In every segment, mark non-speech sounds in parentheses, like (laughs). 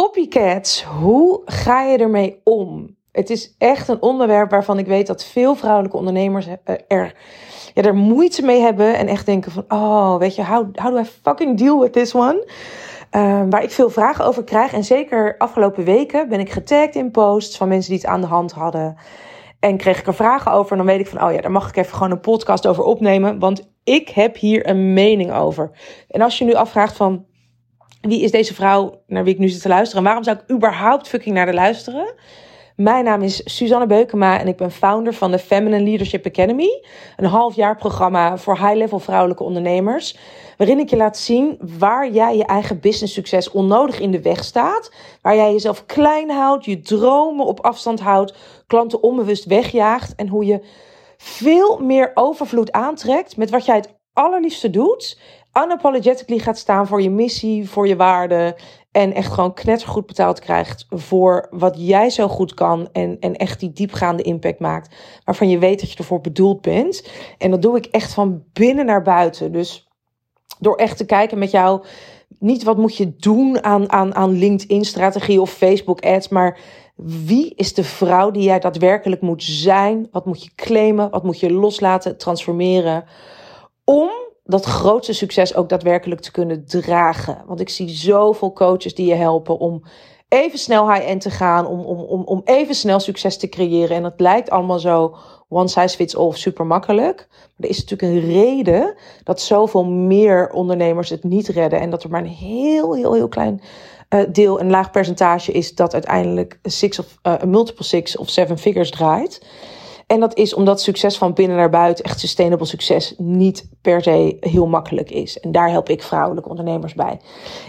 Copycats, hoe ga je ermee om? Het is echt een onderwerp waarvan ik weet dat veel vrouwelijke ondernemers er, ja, er moeite mee hebben. En echt denken van, oh, weet je, how, how do I fucking deal with this one? Uh, waar ik veel vragen over krijg. En zeker afgelopen weken ben ik getagd in posts van mensen die het aan de hand hadden. En kreeg ik er vragen over. En dan weet ik van, oh ja, daar mag ik even gewoon een podcast over opnemen. Want ik heb hier een mening over. En als je nu afvraagt van, wie is deze vrouw naar wie ik nu zit te luisteren? En waarom zou ik überhaupt fucking naar de luisteren? Mijn naam is Suzanne Beukema en ik ben founder van de Feminine Leadership Academy. Een half jaar programma voor high-level vrouwelijke ondernemers. Waarin ik je laat zien waar jij je eigen business succes onnodig in de weg staat. Waar jij jezelf klein houdt, je dromen op afstand houdt, klanten onbewust wegjaagt. En hoe je veel meer overvloed aantrekt met wat jij het allerliefste doet unapologetically gaat staan voor je missie, voor je waarden. En echt gewoon knettergoed betaald krijgt voor wat jij zo goed kan. En, en echt die diepgaande impact maakt. Waarvan je weet dat je ervoor bedoeld bent. En dat doe ik echt van binnen naar buiten. Dus door echt te kijken met jou. Niet wat moet je doen aan, aan, aan LinkedIn-strategie of Facebook-ads. Maar wie is de vrouw die jij daadwerkelijk moet zijn? Wat moet je claimen? Wat moet je loslaten, transformeren? Om dat grootste succes ook daadwerkelijk te kunnen dragen. Want ik zie zoveel coaches die je helpen om even snel high-end te gaan, om, om, om, om even snel succes te creëren. En het lijkt allemaal zo one size fits all, super makkelijk. Maar er is natuurlijk een reden dat zoveel meer ondernemers het niet redden. En dat er maar een heel, heel, heel klein uh, deel, een laag percentage is dat uiteindelijk six of, een multiple six of seven figures draait. En dat is omdat succes van binnen naar buiten, echt sustainable succes, niet per se heel makkelijk is. En daar help ik vrouwelijke ondernemers bij.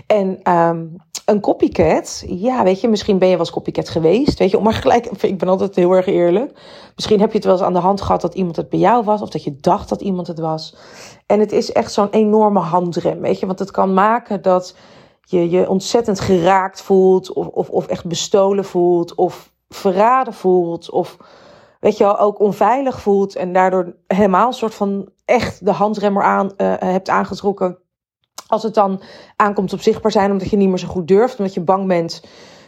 En um, een copycat, ja, weet je, misschien ben je wel eens copycat geweest. Weet je, om maar gelijk, (laughs) ik ben altijd heel erg eerlijk. Misschien heb je het wel eens aan de hand gehad dat iemand het bij jou was, of dat je dacht dat iemand het was. En het is echt zo'n enorme handrem, weet je, want het kan maken dat je je ontzettend geraakt voelt, of, of, of echt bestolen voelt, of verraden voelt, of weet je wel, ook onveilig voelt en daardoor helemaal een soort van echt de handremmer aan uh, hebt aangetrokken. Als het dan aankomt op zichtbaar zijn, omdat je niet meer zo goed durft, omdat je bang bent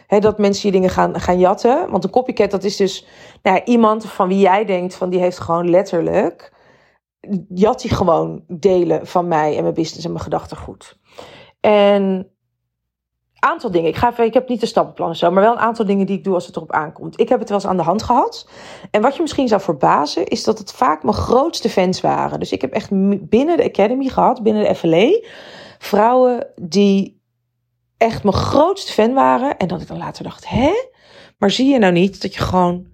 hè, dat mensen je dingen gaan, gaan jatten. Want een copycat, dat is dus nou ja, iemand van wie jij denkt van die heeft gewoon letterlijk, jat hij gewoon delen van mij en mijn business en mijn gedachtegoed. En aantal dingen. Ik, ga ik heb niet de stappenplannen zo, maar wel een aantal dingen die ik doe als het erop aankomt. Ik heb het wel eens aan de hand gehad. En wat je misschien zou verbazen, is dat het vaak mijn grootste fans waren. Dus ik heb echt binnen de Academy gehad, binnen de FLE, vrouwen die echt mijn grootste fan waren. En dat ik dan later dacht, hè? Maar zie je nou niet dat je gewoon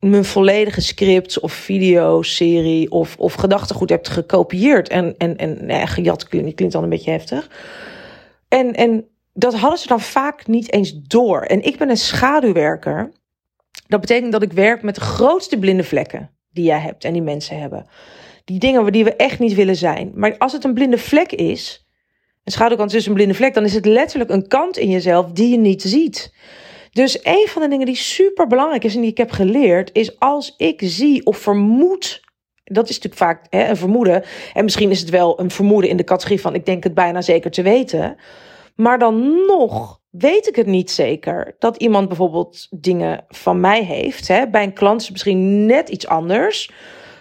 mijn volledige script of videoserie of, of gedachtegoed hebt gekopieerd en, en, en nee, gejat klinkt, klinkt dan een beetje heftig. En, en dat hadden ze dan vaak niet eens door. En ik ben een schaduwwerker. Dat betekent dat ik werk met de grootste blinde vlekken die jij hebt en die mensen hebben. Die dingen die we echt niet willen zijn. Maar als het een blinde vlek is, een schaduwkant is dus een blinde vlek, dan is het letterlijk een kant in jezelf die je niet ziet. Dus een van de dingen die super belangrijk is en die ik heb geleerd, is als ik zie of vermoed dat is natuurlijk vaak hè, een vermoeden. En misschien is het wel een vermoeden in de categorie van ik denk het bijna zeker te weten. Maar dan nog weet ik het niet zeker dat iemand bijvoorbeeld dingen van mij heeft. Hè? Bij een klant is het misschien net iets anders.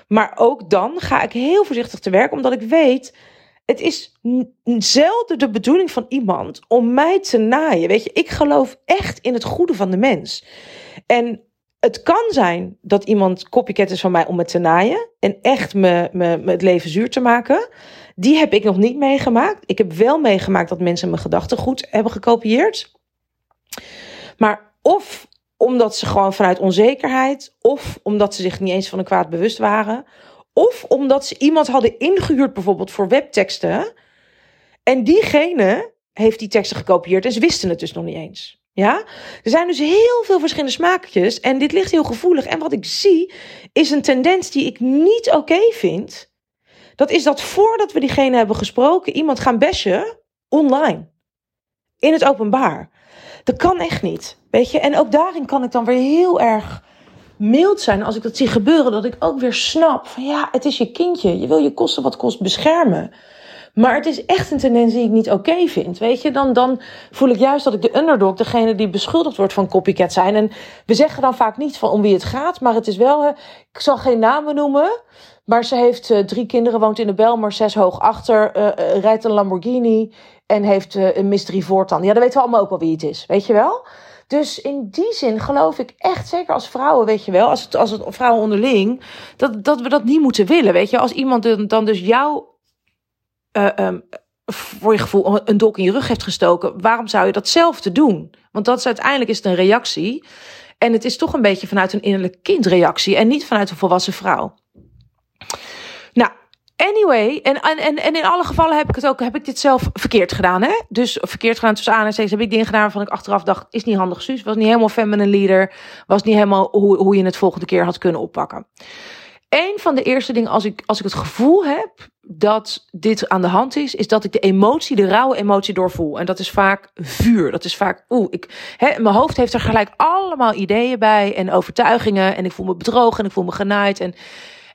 Maar ook dan ga ik heel voorzichtig te werk, omdat ik weet. Het is zelden de bedoeling van iemand om mij te naaien. Weet je, ik geloof echt in het goede van de mens. En het kan zijn dat iemand copycat is van mij om me te naaien. En echt me, me, me het leven zuur te maken. Die heb ik nog niet meegemaakt. Ik heb wel meegemaakt dat mensen mijn gedachtegoed hebben gekopieerd. Maar of omdat ze gewoon vanuit onzekerheid, of omdat ze zich niet eens van een kwaad bewust waren, of omdat ze iemand hadden ingehuurd bijvoorbeeld voor webteksten. En diegene heeft die teksten gekopieerd en ze wisten het dus nog niet eens. Ja, er zijn dus heel veel verschillende smaakjes en dit ligt heel gevoelig. En wat ik zie is een tendens die ik niet oké vind. Dat is dat voordat we diegene hebben gesproken, iemand gaan bashen online. In het openbaar. Dat kan echt niet. Weet je, en ook daarin kan ik dan weer heel erg mild zijn als ik dat zie gebeuren. Dat ik ook weer snap van ja, het is je kindje. Je wil je kosten wat kost beschermen. Maar het is echt een tendens die ik niet oké vind. Weet je, dan, dan voel ik juist dat ik de underdog, degene die beschuldigd wordt van copycat zijn. En we zeggen dan vaak niet van om wie het gaat, maar het is wel, ik zal geen namen noemen. Maar ze heeft uh, drie kinderen, woont in de Belmar, zes hoog achter, uh, rijdt een Lamborghini en heeft een mystery voortand. Ja, dan weten we allemaal ook wel wie het is, weet je wel? Dus in die zin geloof ik echt, zeker als vrouwen, weet je wel, als het, als vrouwen onderling, dat, dat we dat niet moeten willen. Weet je, als iemand dan dus jou um, voor je gevoel een dolk in je rug heeft gestoken, waarom zou je dat zelf te doen? Want dat is uiteindelijk is het een reactie. En het is toch een beetje vanuit een innerlijke kindreactie en niet vanuit een volwassen vrouw. Nou, Anyway, en, en, en in alle gevallen heb ik het ook, heb ik dit zelf verkeerd gedaan, hè? Dus verkeerd gedaan tussen aanhalingstekens heb ik dingen gedaan waarvan ik achteraf dacht, is niet handig, Suus. Was niet helemaal feminine leader. Was niet helemaal hoe, hoe je het volgende keer had kunnen oppakken. Een van de eerste dingen, als ik, als ik het gevoel heb dat dit aan de hand is, is dat ik de emotie, de rauwe emotie doorvoel. En dat is vaak vuur. Dat is vaak, oeh, ik, hè, mijn hoofd heeft er gelijk allemaal ideeën bij en overtuigingen. En ik voel me bedrogen en ik voel me genaaid. En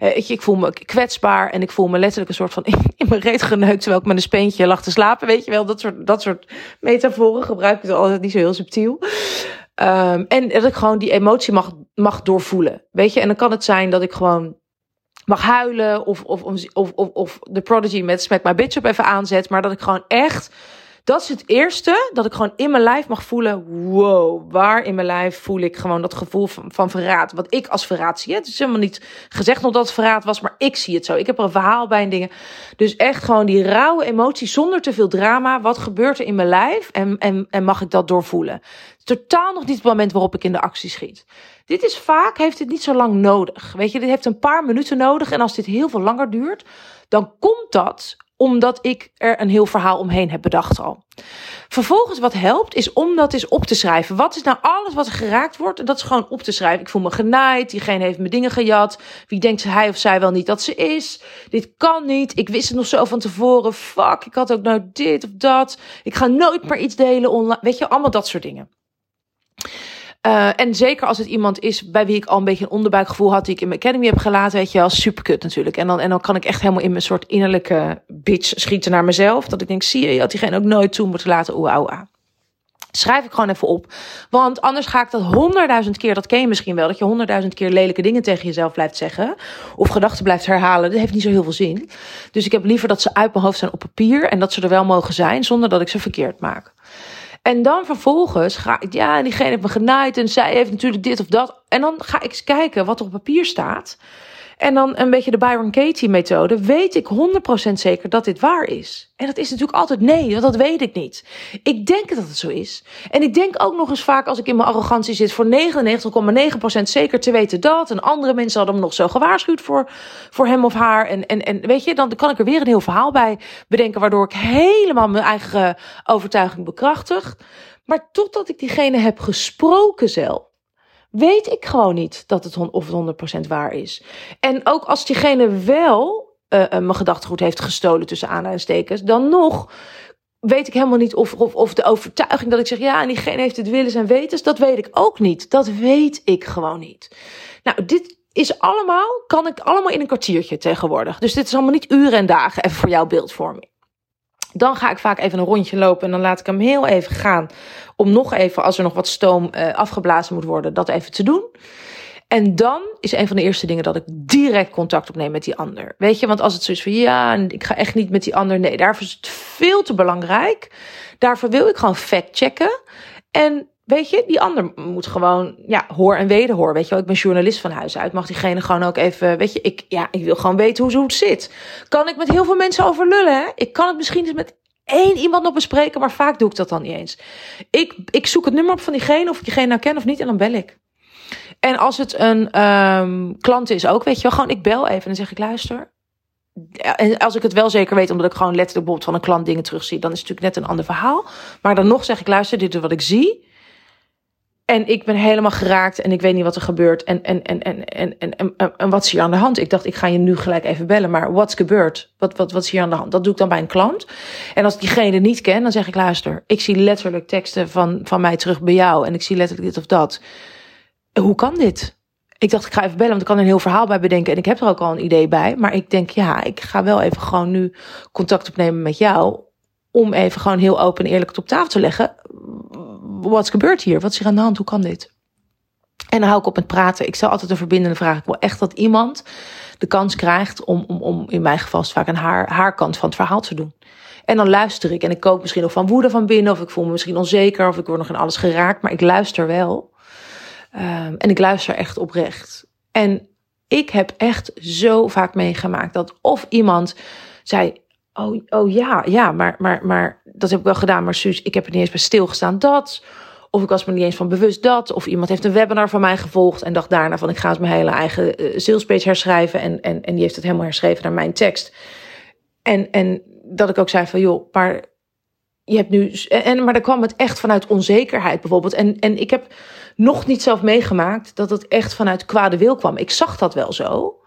uh, ik voel me kwetsbaar en ik voel me letterlijk een soort van in mijn reet geneukt terwijl ik met een speentje lag te slapen. Weet je wel, dat soort, dat soort metaforen gebruik ik altijd niet zo heel subtiel. Um, en dat ik gewoon die emotie mag, mag doorvoelen. Weet je, en dan kan het zijn dat ik gewoon mag huilen of, of, of, of, de Prodigy met Smack My Bitch op even aanzet. Maar dat ik gewoon echt dat is het eerste dat ik gewoon in mijn lijf mag voelen. Wow, waar in mijn lijf voel ik gewoon dat gevoel van, van verraad. Wat ik als verraad zie. Het is helemaal niet gezegd nog dat het verraad was, maar ik zie het zo. Ik heb er een verhaal bij en dingen. Dus echt gewoon die rauwe emotie zonder te veel drama. Wat gebeurt er in mijn lijf en, en, en mag ik dat doorvoelen? Totaal nog niet het moment waarop ik in de actie schiet. Dit is vaak, heeft het niet zo lang nodig. Weet je, dit heeft een paar minuten nodig. En als dit heel veel langer duurt, dan komt dat omdat ik er een heel verhaal omheen heb bedacht al. Vervolgens wat helpt is om dat eens op te schrijven. Wat is nou alles wat er geraakt wordt? En dat is gewoon op te schrijven. Ik voel me genaaid. Diegene heeft me dingen gejat. Wie denkt hij of zij wel niet dat ze is? Dit kan niet. Ik wist het nog zo van tevoren. Fuck, ik had ook nou dit of dat. Ik ga nooit meer iets delen online. Weet je, allemaal dat soort dingen. Uh, en zeker als het iemand is bij wie ik al een beetje een onderbuikgevoel had, die ik in mijn academy heb gelaten, weet je wel, super kut natuurlijk. En dan, en dan kan ik echt helemaal in mijn soort innerlijke bitch schieten naar mezelf. Dat ik denk, zie je, je had diegene ook nooit toe moeten laten, oeh, oeh, Schrijf ik gewoon even op. Want anders ga ik dat honderdduizend keer, dat ken je misschien wel, dat je honderdduizend keer lelijke dingen tegen jezelf blijft zeggen. Of gedachten blijft herhalen. Dat heeft niet zo heel veel zin. Dus ik heb liever dat ze uit mijn hoofd zijn op papier en dat ze er wel mogen zijn, zonder dat ik ze verkeerd maak. En dan vervolgens ga ik, ja, diegene heeft me genaaid en zij heeft natuurlijk dit of dat. En dan ga ik eens kijken wat er op papier staat. En dan een beetje de Byron Katie methode. Weet ik 100% zeker dat dit waar is? En dat is natuurlijk altijd nee, want dat weet ik niet. Ik denk dat het zo is. En ik denk ook nog eens vaak als ik in mijn arrogantie zit voor 99,9% zeker te weten dat. En andere mensen hadden me nog zo gewaarschuwd voor, voor hem of haar. En, en, en weet je, dan kan ik er weer een heel verhaal bij bedenken. Waardoor ik helemaal mijn eigen overtuiging bekrachtig. Maar totdat ik diegene heb gesproken zelf weet ik gewoon niet dat het of het 100% waar is. En ook als diegene wel uh, mijn gedachtegoed heeft gestolen tussen aanhalingstekens, dan nog weet ik helemaal niet of, of, of de overtuiging dat ik zeg, ja, en diegene heeft het willen zijn wetens, dat weet ik ook niet. Dat weet ik gewoon niet. Nou, dit is allemaal, kan ik allemaal in een kwartiertje tegenwoordig. Dus dit is allemaal niet uren en dagen even voor jouw beeldvorming. Dan ga ik vaak even een rondje lopen en dan laat ik hem heel even gaan. Om nog even, als er nog wat stoom uh, afgeblazen moet worden, dat even te doen. En dan is een van de eerste dingen dat ik direct contact opneem met die ander. Weet je, want als het zo is van ja, ik ga echt niet met die ander. Nee, daarvoor is het veel te belangrijk. Daarvoor wil ik gewoon fact checken. En weet je, die ander moet gewoon, ja, hoor en wederhoor. Weet je wel, ik ben journalist van huis uit. Mag diegene gewoon ook even, weet je, ik, ja, ik wil gewoon weten hoe, hoe het zit. Kan ik met heel veel mensen over lullen, hè? Ik kan het misschien eens met één iemand nog bespreken, maar vaak doe ik dat dan niet eens. Ik, ik zoek het nummer op van diegene, of ik diegene nou ken of niet, en dan bel ik. En als het een um, klant is ook, weet je wel, gewoon ik bel even en dan zeg ik, luister, en als ik het wel zeker weet, omdat ik gewoon letterlijk bijvoorbeeld van een klant dingen terugzie, dan is het natuurlijk net een ander verhaal. Maar dan nog zeg ik, luister, dit is wat ik zie. En ik ben helemaal geraakt en ik weet niet wat er gebeurt. En, en, en, en, en, en, en, en wat is hier aan de hand? Ik dacht, ik ga je nu gelijk even bellen. Maar what's gebeurd? Wat, wat, wat is hier aan de hand? Dat doe ik dan bij een klant. En als ik diegene niet ken, dan zeg ik, luister, ik zie letterlijk teksten van, van mij terug bij jou. En ik zie letterlijk dit of dat. Hoe kan dit? ik dacht, ik ga even bellen, want ik kan een heel verhaal bij bedenken. En ik heb er ook al een idee bij. Maar ik denk, ja, ik ga wel even gewoon nu contact opnemen met jou. Om even gewoon heel open en eerlijk het op tafel te leggen. Wat gebeurt hier? Wat is hier aan de hand? Hoe kan dit? En dan hou ik op met praten. Ik stel altijd een verbindende vraag. Ik wil echt dat iemand de kans krijgt om, om, om in mijn geval vaak een haar, haar kant van het verhaal te doen. En dan luister ik en ik kook misschien nog van woede van binnen, of ik voel me misschien onzeker, of ik word nog in alles geraakt, maar ik luister wel. Um, en ik luister echt oprecht. En ik heb echt zo vaak meegemaakt dat of iemand zei: Oh, oh ja, ja, maar, maar, maar dat heb ik wel gedaan, maar Suus, ik heb er niet eens bij stilgestaan dat. Of ik was me niet eens van bewust dat. Of iemand heeft een webinar van mij gevolgd en dacht daarna van ik ga eens mijn hele eigen uh, salespage herschrijven. En, en, en die heeft het helemaal herschreven naar mijn tekst. En, en dat ik ook zei van joh, maar je hebt nu. En, maar dan kwam het echt vanuit onzekerheid bijvoorbeeld. En, en ik heb nog niet zelf meegemaakt dat het echt vanuit kwade wil kwam. Ik zag dat wel zo,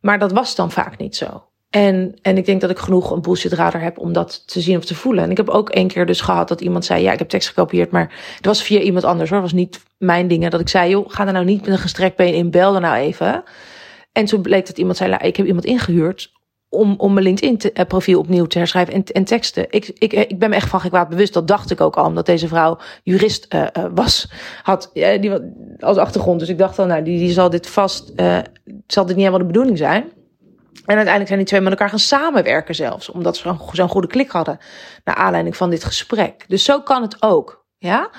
maar dat was dan vaak niet zo. En, en ik denk dat ik genoeg een bullshit radar heb om dat te zien of te voelen. En ik heb ook één keer dus gehad dat iemand zei: Ja, ik heb tekst gekopieerd, maar het was via iemand anders hoor. Het was niet mijn dingen. Dat ik zei: Joh, ga er nou niet met een gestrekt been in, bel er nou even. En toen bleek dat iemand zei: Ik heb iemand ingehuurd om, om mijn LinkedIn-profiel opnieuw te herschrijven en, en teksten. Ik, ik, ik ben me echt van gekwaad bewust. Dat dacht ik ook al, omdat deze vrouw jurist uh, was. Had die als achtergrond. Dus ik dacht al, nou, die, die zal dit vast, uh, zal dit niet helemaal de bedoeling zijn. En uiteindelijk zijn die twee met elkaar gaan samenwerken zelfs. Omdat ze zo'n goede klik hadden. Naar aanleiding van dit gesprek. Dus zo kan het ook. Ja?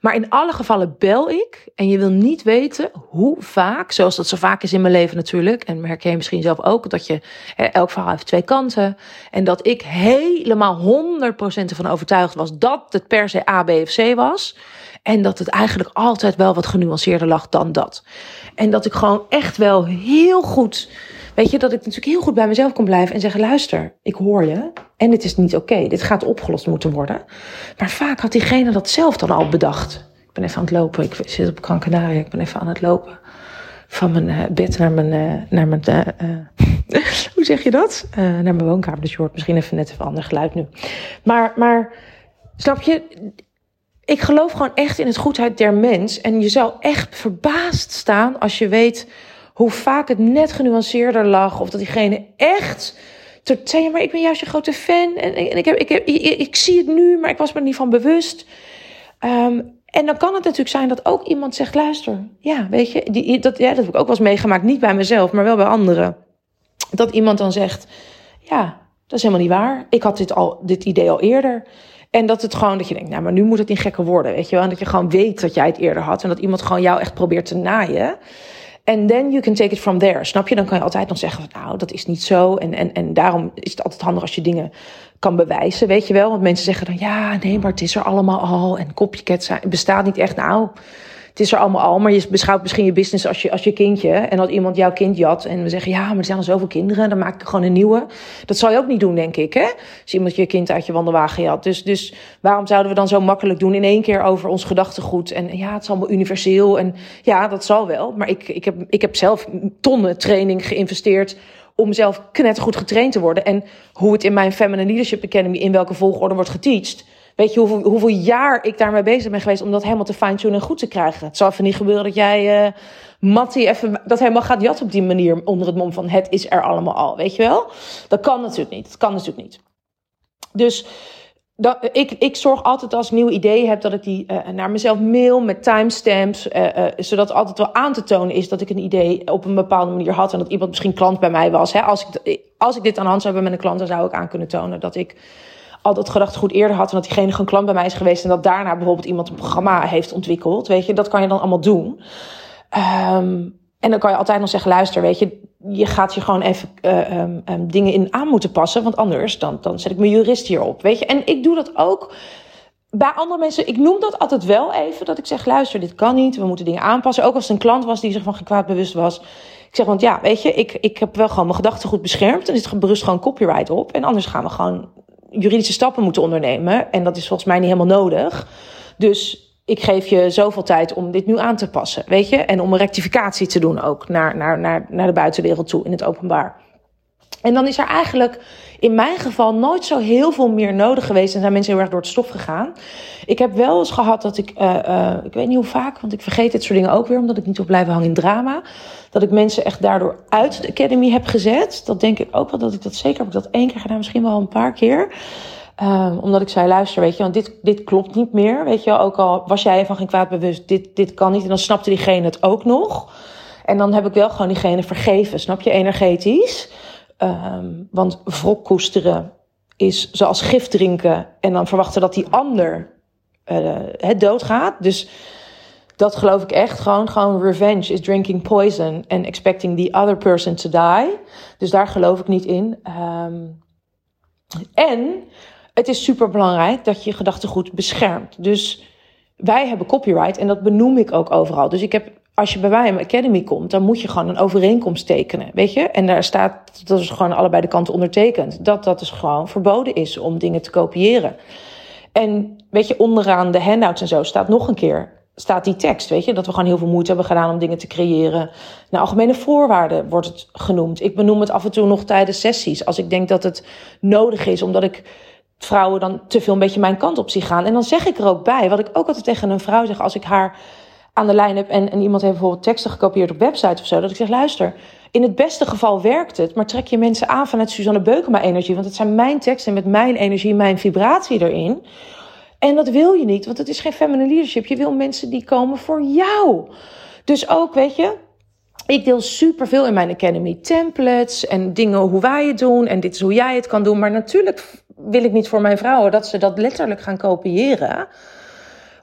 Maar in alle gevallen bel ik en je wil niet weten hoe vaak, zoals dat zo vaak is in mijn leven natuurlijk, en herken je misschien zelf ook, dat je elk verhaal heeft twee kanten. En dat ik helemaal 100% ervan overtuigd was dat het per se A, B of C was. En dat het eigenlijk altijd wel wat genuanceerder lag dan dat. En dat ik gewoon echt wel heel goed Weet je, dat ik natuurlijk heel goed bij mezelf kon blijven en zeggen: luister, ik hoor je. En dit is niet oké. Dit gaat opgelost moeten worden. Maar vaak had diegene dat zelf dan al bedacht. Ik ben even aan het lopen. Ik zit op Gran Canaria. Ik ben even aan het lopen. Van mijn uh, bed naar mijn. Uh, naar mijn uh, (laughs) hoe zeg je dat? naar mijn woonkamer. Dus je hoort misschien even net een ander geluid nu. Maar, maar snap je? Ik geloof gewoon echt in het goedheid der mens. En je zou echt verbaasd staan als je weet hoe vaak het net genuanceerder lag. Of dat diegene echt tot zei, maar ik ben juist je grote fan. En, en ik, heb, ik, heb, ik, zie het nu, maar ik was me er niet van bewust. Um, en dan kan het natuurlijk zijn dat ook iemand zegt, luister, ja, weet je, die, dat, ja, dat heb ik ook wel eens meegemaakt. Niet bij mezelf, maar wel bij anderen. Dat iemand dan zegt, ja, dat is helemaal niet waar. Ik had dit, al, dit idee al eerder. En dat het gewoon, dat je denkt, nou, maar nu moet het niet gekker worden, weet je wel. En dat je gewoon weet dat jij het eerder had. En dat iemand gewoon jou echt probeert te naaien. En then you can take it from there. Snap je? Dan kan je altijd nog zeggen van nou, dat is niet zo. En, en, en daarom is het altijd handig als je dingen kan bewijzen, weet je wel. Want mensen zeggen dan ja, nee, maar het is er allemaal al. En copycat bestaat niet echt. Nou, het is er allemaal al, maar je beschouwt misschien je business als je, als je kindje. En dat iemand jouw kind jat en we zeggen, ja, maar er zijn al zoveel kinderen, dan maak ik gewoon een nieuwe. Dat zou je ook niet doen, denk ik, hè? Als iemand je kind uit je wandelwagen jat. Dus, dus waarom zouden we dan zo makkelijk doen in één keer over ons gedachtegoed? En ja, het is allemaal universeel en ja, dat zal wel. Maar ik, ik, heb, ik heb zelf tonnen training geïnvesteerd om zelf knettergoed getraind te worden. En hoe het in mijn Feminine Leadership Academy in welke volgorde wordt geteacht Weet je hoeveel, hoeveel jaar ik daarmee bezig ben geweest om dat helemaal te fine-tunen en goed te krijgen? Het zal even niet gebeuren dat jij, uh, even dat helemaal gaat jatten op die manier onder het mom van het is er allemaal al. Weet je wel? Dat kan natuurlijk niet. Dat kan natuurlijk niet. Dus ik, ik zorg altijd als ik nieuwe ideeën heb dat ik die uh, naar mezelf mail met timestamps. Uh, uh, zodat altijd wel aan te tonen is dat ik een idee op een bepaalde manier had. En dat iemand misschien klant bij mij was. Hè. Als, ik, als ik dit aan hand zou hebben met een klant, dan zou ik aan kunnen tonen dat ik al dat gedachtegoed eerder had en dat diegene gewoon klant bij mij is geweest en dat daarna bijvoorbeeld iemand een programma heeft ontwikkeld, weet je, dat kan je dan allemaal doen. Um, en dan kan je altijd nog zeggen, luister, weet je, je gaat je gewoon even uh, um, um, dingen in aan moeten passen, want anders dan, dan zet ik mijn jurist hierop, weet je. En ik doe dat ook bij andere mensen, ik noem dat altijd wel even, dat ik zeg, luister, dit kan niet, we moeten dingen aanpassen. Ook als het een klant was die zich van gekwaad bewust was. Ik zeg, want ja, weet je, ik, ik heb wel gewoon mijn gedachtegoed beschermd en zit berust gewoon copyright op. En anders gaan we gewoon juridische stappen moeten ondernemen. En dat is volgens mij niet helemaal nodig. Dus ik geef je zoveel tijd om dit nu aan te passen, weet je? En om een rectificatie te doen ook naar, naar, naar, naar de buitenwereld toe in het openbaar. En dan is er eigenlijk in mijn geval nooit zo heel veel meer nodig geweest. En zijn mensen heel erg door het stof gegaan. Ik heb wel eens gehad dat ik, uh, uh, ik weet niet hoe vaak, want ik vergeet dit soort dingen ook weer, omdat ik niet wil blijven hangen in drama. Dat ik mensen echt daardoor uit de academy heb gezet. Dat denk ik ook wel dat ik dat zeker heb ik dat één keer gedaan, misschien wel een paar keer. Um, omdat ik zei, luister, weet je, want dit, dit klopt niet meer. Weet je, ook al was jij van geen kwaad bewust, dit, dit kan niet. En dan snapte diegene het ook nog. En dan heb ik wel gewoon diegene vergeven, snap je, energetisch. Um, want wrok koesteren is zoals gif drinken en dan verwachten dat die ander uh, het doodgaat. Dus dat geloof ik echt gewoon. Gewoon revenge is drinking poison and expecting the other person to die. Dus daar geloof ik niet in. Um, en het is super belangrijk dat je gedachtegoed beschermt. Dus wij hebben copyright en dat benoem ik ook overal. Dus ik heb als je bij mij in academy komt, dan moet je gewoon een overeenkomst tekenen, weet je? En daar staat, dat is gewoon allebei de kanten ondertekend, dat dat dus gewoon verboden is om dingen te kopiëren. En weet je, onderaan de handouts en zo staat nog een keer, staat die tekst, weet je? Dat we gewoon heel veel moeite hebben gedaan om dingen te creëren. Nou, algemene voorwaarden wordt het genoemd. Ik benoem het af en toe nog tijdens sessies, als ik denk dat het nodig is, omdat ik vrouwen dan te veel een beetje mijn kant op zie gaan. En dan zeg ik er ook bij, wat ik ook altijd tegen een vrouw zeg als ik haar aan de lijn heb en, en iemand heeft bijvoorbeeld teksten gekopieerd op websites of zo, dat ik zeg: luister, in het beste geval werkt het, maar trek je mensen aan vanuit Suzanne Beukema energie, want het zijn mijn teksten met mijn energie, mijn vibratie erin. En dat wil je niet, want het is geen feminine leadership. Je wil mensen die komen voor jou. Dus ook, weet je, ik deel superveel in mijn Academy templates en dingen hoe wij het doen. En dit is hoe jij het kan doen. Maar natuurlijk wil ik niet voor mijn vrouwen dat ze dat letterlijk gaan kopiëren.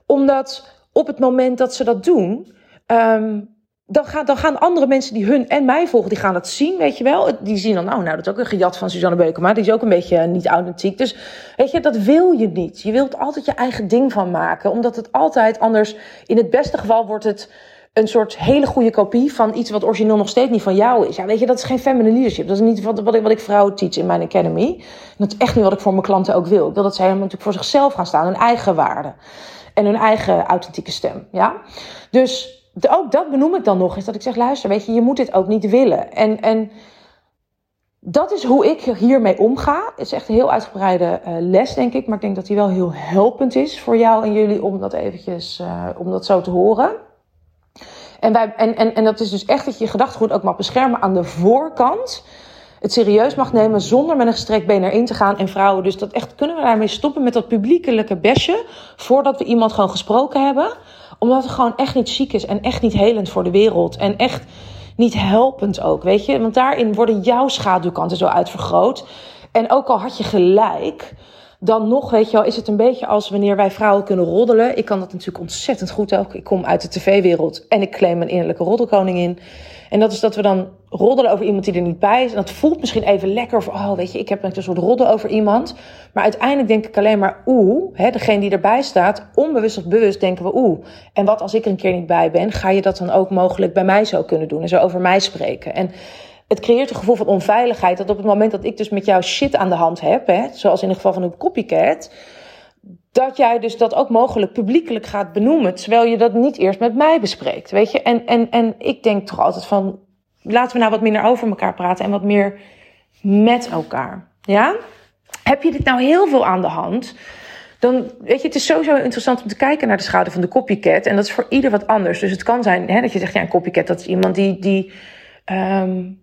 Omdat op het moment dat ze dat doen, um, dan, gaan, dan gaan andere mensen die hun en mij volgen, die gaan dat zien, weet je wel. Die zien dan, nou, nou dat is ook een gejat van Suzanne Beukema. Die is ook een beetje eh, niet authentiek. Dus weet je, dat wil je niet. Je wilt altijd je eigen ding van maken. Omdat het altijd anders, in het beste geval wordt het een soort hele goede kopie van iets wat origineel nog steeds niet van jou is. Ja, weet je, dat is geen feminine leadership. Dat is niet wat, wat, ik, wat ik vrouwen teach in mijn academy. En dat is echt niet wat ik voor mijn klanten ook wil. Ik wil dat zij natuurlijk voor zichzelf gaan staan, hun eigen waarde en hun eigen authentieke stem. Ja? Dus ook dat benoem ik dan nog eens. Dat ik zeg, luister, weet je, je moet dit ook niet willen. En, en dat is hoe ik hiermee omga. Het is echt een heel uitgebreide uh, les, denk ik. Maar ik denk dat die wel heel helpend is voor jou en jullie om dat eventjes, uh, om dat zo te horen. En, wij, en, en, en dat is dus echt dat je je gedachtegoed ook mag beschermen aan de voorkant het serieus mag nemen zonder met een gestrekt been erin te gaan. En vrouwen, dus dat echt kunnen we daarmee stoppen met dat publiekelijke besje. Voordat we iemand gewoon gesproken hebben. Omdat het gewoon echt niet chic is en echt niet helend voor de wereld. En echt niet helpend ook, weet je. Want daarin worden jouw schaduwkanten zo uitvergroot. En ook al had je gelijk, dan nog, weet je wel, is het een beetje als wanneer wij vrouwen kunnen roddelen. Ik kan dat natuurlijk ontzettend goed ook. Ik kom uit de tv-wereld en ik claim een innerlijke roddelkoningin. En dat is dat we dan roddelen over iemand die er niet bij is. En dat voelt misschien even lekker. Of, oh, weet je, ik heb een soort roddel over iemand. Maar uiteindelijk denk ik alleen maar, oeh, hè, degene die erbij staat, onbewust of bewust denken we, oeh. En wat als ik er een keer niet bij ben, ga je dat dan ook mogelijk bij mij zo kunnen doen en zo over mij spreken. En het creëert een gevoel van onveiligheid. Dat op het moment dat ik dus met jou shit aan de hand heb, hè, zoals in het geval van een copycat dat jij dus dat ook mogelijk publiekelijk gaat benoemen, terwijl je dat niet eerst met mij bespreekt, weet je? En, en, en ik denk toch altijd van, laten we nou wat minder over elkaar praten en wat meer met elkaar, ja? Heb je dit nou heel veel aan de hand, dan, weet je, het is sowieso interessant om te kijken naar de schade van de copycat. En dat is voor ieder wat anders. Dus het kan zijn hè, dat je zegt, ja, een copycat, dat is iemand die, die um,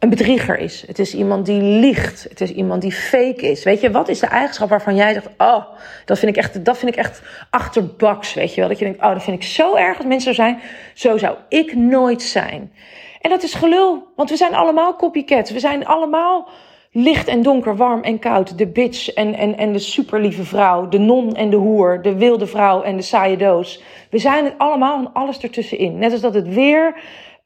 een bedrieger is. Het is iemand die liegt. Het is iemand die fake is. Weet je, wat is de eigenschap waarvan jij zegt: Oh, dat vind ik echt, dat vind ik echt achterbaks. Weet je wel? Dat je denkt: Oh, dat vind ik zo erg als mensen zo zijn. Zo zou ik nooit zijn. En dat is gelul, want we zijn allemaal copycats. We zijn allemaal licht en donker, warm en koud. De bitch en, en, en de superlieve vrouw. De non en de hoer. De wilde vrouw en de saaie doos. We zijn het allemaal en alles ertussenin. Net als dat het weer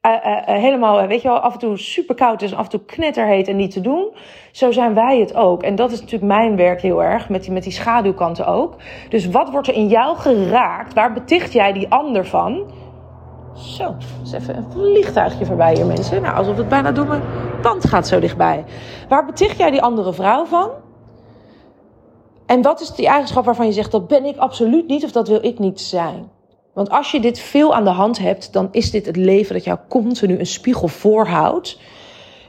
uh, uh, helemaal, weet je wel, af en toe super koud is, af en toe knetterheet en niet te doen. Zo zijn wij het ook. En dat is natuurlijk mijn werk heel erg, met die, met die schaduwkanten ook. Dus wat wordt er in jou geraakt? Waar beticht jij die ander van? Zo, is even een vliegtuigje voorbij hier, mensen. Nou, alsof het bijna door mijn pand gaat zo dichtbij. Waar beticht jij die andere vrouw van? En wat is die eigenschap waarvan je zegt, dat ben ik absoluut niet of dat wil ik niet zijn? Want als je dit veel aan de hand hebt, dan is dit het leven dat jou continu een spiegel voorhoudt.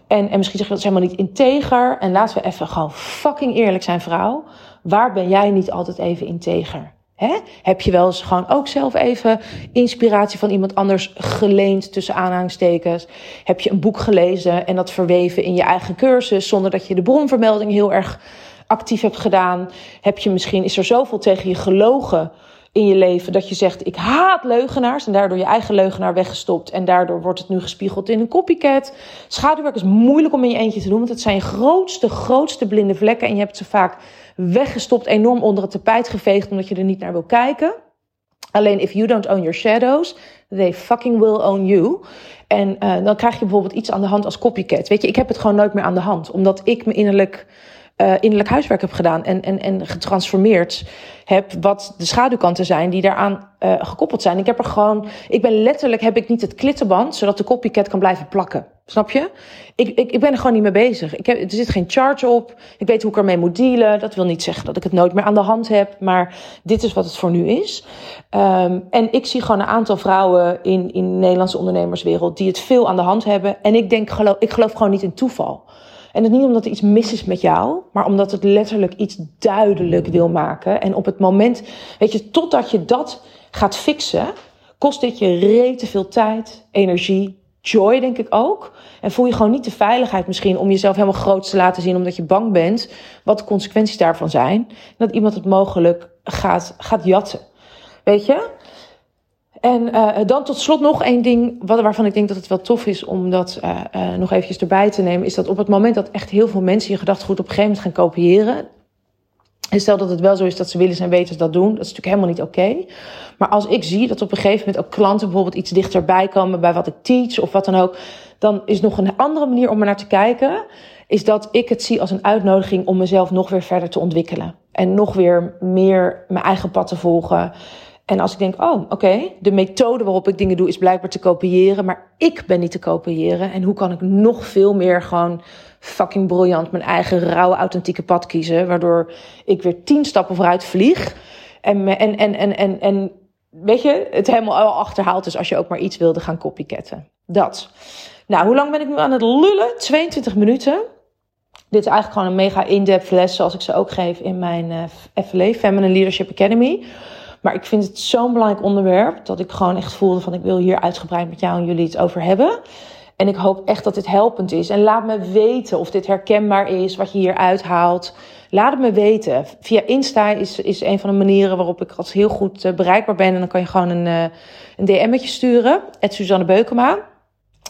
En, en misschien zeg je dat is helemaal niet integer. En laten we even gewoon fucking eerlijk zijn, vrouw. Waar ben jij niet altijd even integer? Hè? Heb je wel eens gewoon ook zelf even inspiratie van iemand anders geleend tussen aanhalingstekens? Heb je een boek gelezen en dat verweven in je eigen cursus zonder dat je de bronvermelding heel erg actief hebt gedaan? Heb je misschien, is er zoveel tegen je gelogen in je leven dat je zegt: Ik haat leugenaars. En daardoor je eigen leugenaar weggestopt. En daardoor wordt het nu gespiegeld in een copycat. Schaduwwerk is moeilijk om in je eentje te doen, want het zijn grootste, grootste blinde vlekken. En je hebt ze vaak weggestopt, enorm onder het tapijt geveegd, omdat je er niet naar wil kijken. Alleen if you don't own your shadows, they fucking will own you. En uh, dan krijg je bijvoorbeeld iets aan de hand als copycat. Weet je, ik heb het gewoon nooit meer aan de hand, omdat ik me innerlijk uh, innerlijk huiswerk heb gedaan en, en, en getransformeerd heb wat de schaduwkanten zijn die daaraan uh, gekoppeld zijn. Ik heb er gewoon, ik ben letterlijk, heb ik niet het klittenband zodat de copycat kan blijven plakken. Snap je? Ik, ik, ik ben er gewoon niet mee bezig. Ik heb, er zit geen charge op. Ik weet hoe ik ermee moet dealen. Dat wil niet zeggen dat ik het nooit meer aan de hand heb. Maar dit is wat het voor nu is. Um, en ik zie gewoon een aantal vrouwen in, in de Nederlandse ondernemerswereld die het veel aan de hand hebben. En ik denk, ik geloof gewoon niet in toeval. En het niet omdat er iets mis is met jou, maar omdat het letterlijk iets duidelijk wil maken. En op het moment, weet je, totdat je dat gaat fixen, kost dit je rete veel tijd, energie, joy denk ik ook. En voel je gewoon niet de veiligheid misschien om jezelf helemaal groot te laten zien omdat je bang bent wat de consequenties daarvan zijn. Dat iemand het mogelijk gaat, gaat jatten. Weet je? En uh, dan tot slot nog één ding waarvan ik denk dat het wel tof is om dat uh, uh, nog eventjes erbij te nemen. Is dat op het moment dat echt heel veel mensen je gedachtegoed op een gegeven moment gaan kopiëren. En stel dat het wel zo is dat ze willen zijn weten dat doen. Dat is natuurlijk helemaal niet oké. Maar als ik zie dat op een gegeven moment ook klanten bijvoorbeeld iets dichterbij komen bij wat ik teach of wat dan ook. Dan is nog een andere manier om er naar te kijken. Is dat ik het zie als een uitnodiging om mezelf nog weer verder te ontwikkelen. En nog weer meer mijn eigen pad te volgen. En als ik denk, oh, oké, de methode waarop ik dingen doe is blijkbaar te kopiëren, maar ik ben niet te kopiëren. En hoe kan ik nog veel meer gewoon fucking briljant mijn eigen rauwe, authentieke pad kiezen, waardoor ik weer tien stappen vooruit vlieg. En, en, en, en, en, en weet je, het helemaal al achterhaalt is als je ook maar iets wilde gaan copycatten. Dat. Nou, hoe lang ben ik nu aan het lullen? 22 minuten. Dit is eigenlijk gewoon een mega in-depth les, zoals ik ze ook geef in mijn uh, FLA, Feminine Leadership Academy. Maar ik vind het zo'n belangrijk onderwerp dat ik gewoon echt voelde van ik wil hier uitgebreid met jou en jullie het over hebben. En ik hoop echt dat dit helpend is. En laat me weten of dit herkenbaar is, wat je hier uithaalt. Laat het me weten. Via Insta is, is een van de manieren waarop ik als heel goed uh, bereikbaar ben. En dan kan je gewoon een, uh, een DM'tje sturen. Het Suzanne Beukema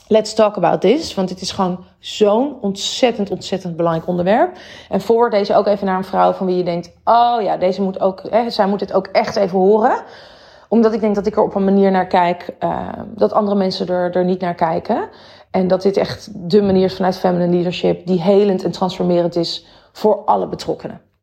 let's talk about this. Want het is gewoon zo'n ontzettend, ontzettend belangrijk onderwerp. En voor deze ook even naar een vrouw van wie je denkt: oh ja, deze moet ook, zij moet het ook echt even horen. Omdat ik denk dat ik er op een manier naar kijk uh, dat andere mensen er, er niet naar kijken. En dat dit echt de manier is vanuit feminine leadership die helend en transformerend is voor alle betrokkenen.